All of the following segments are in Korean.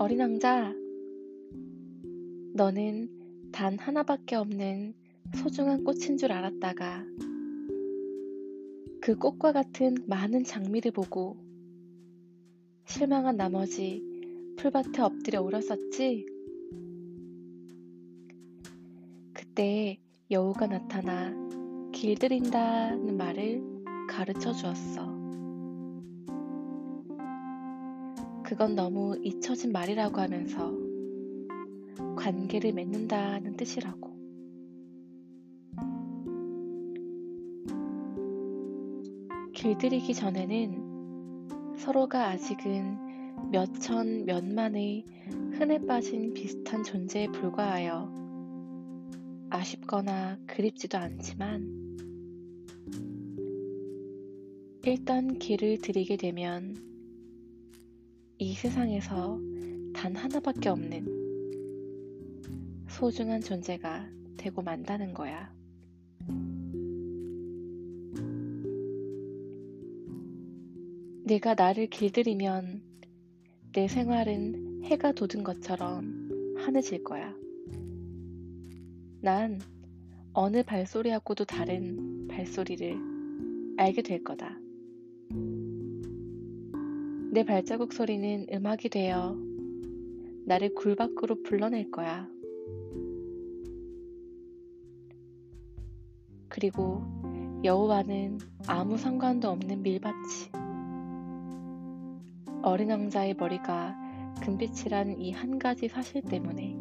왕자, 너는 단 하나밖에 없는 소중한 꽃인 줄 알았다가 그 꽃과 같은 많은 장미를 보고 실망한 나머지 풀밭에 엎드려 울었었지? 그때 여우가 나타나 길들인다는 말을 가르쳐 주었어. 그건 너무 잊혀진 말이라고 하면서 관계를 맺는다는 뜻이라고. 길들이기 전에는 서로가 아직은 몇천 몇만의 흔해 빠진 비슷한 존재에 불과하여 아쉽거나 그립지도 않지만 일단 길을 들이게 되면 이 세상에서 단 하나밖에 없는 소중한 존재가 되고 만다는 거야. 내가 나를 길들이면 내 생활은 해가 돋은 것처럼 환해질 거야. 난 어느 발소리하고도 다른 발소리를 알게 될 거다. 내 발자국 소리는 음악이 되어 나를 굴 밖으로 불러낼 거야. 그리고 여호와는 아무 상관도 없는 밀밭이 어린 왕자의 머리가 금빛이란 이 한 가지 사실 때문에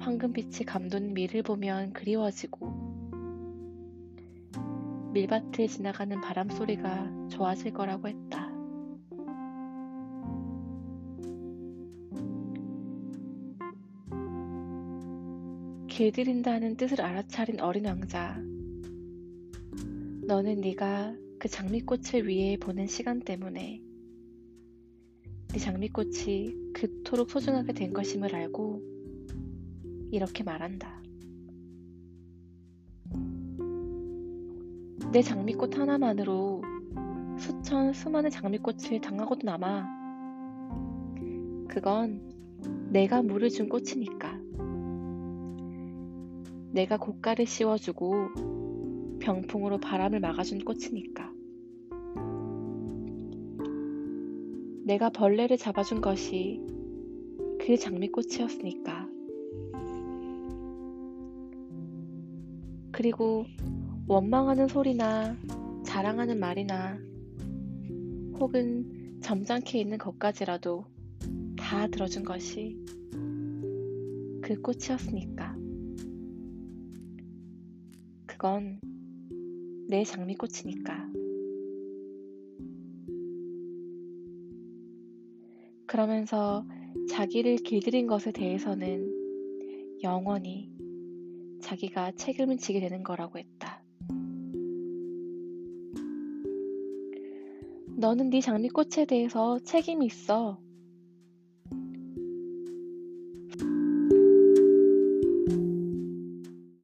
황금빛이 감돈 밀을 보면 그리워지고 밀밭을 지나가는 바람 소리가 좋아질 거라고 했다. 길들인다는 뜻을 알아차린 어린 왕자. 너는 네가 그 장미꽃을 위해 보낸 시간 때문에 네 장미꽃이 그토록 소중하게 된 것임을 알고 이렇게 말한다. 내 장미꽃 하나만으로 수천 수많은 장미꽃을 당하고도 남아. 그건 내가 물을 준 꽃이니까. 내가 고가를 씌워주고 병풍으로 바람을 막아준 꽃이니까. 내가 벌레를 잡아준 것이 그 장미꽃이었으니까. 그리고 원망하는 소리나 자랑하는 말이나 혹은 점잖게 있는 것까지라도 다 들어준 것이 그 꽃이었으니까. 그건 내 장미꽃이니까. 그러면서 자기를 길들인 것에 대해서는 영원히 자기가 책임을 지게 되는 거라고 했다. 너는 네 장미꽃에 대해서 책임이 있어.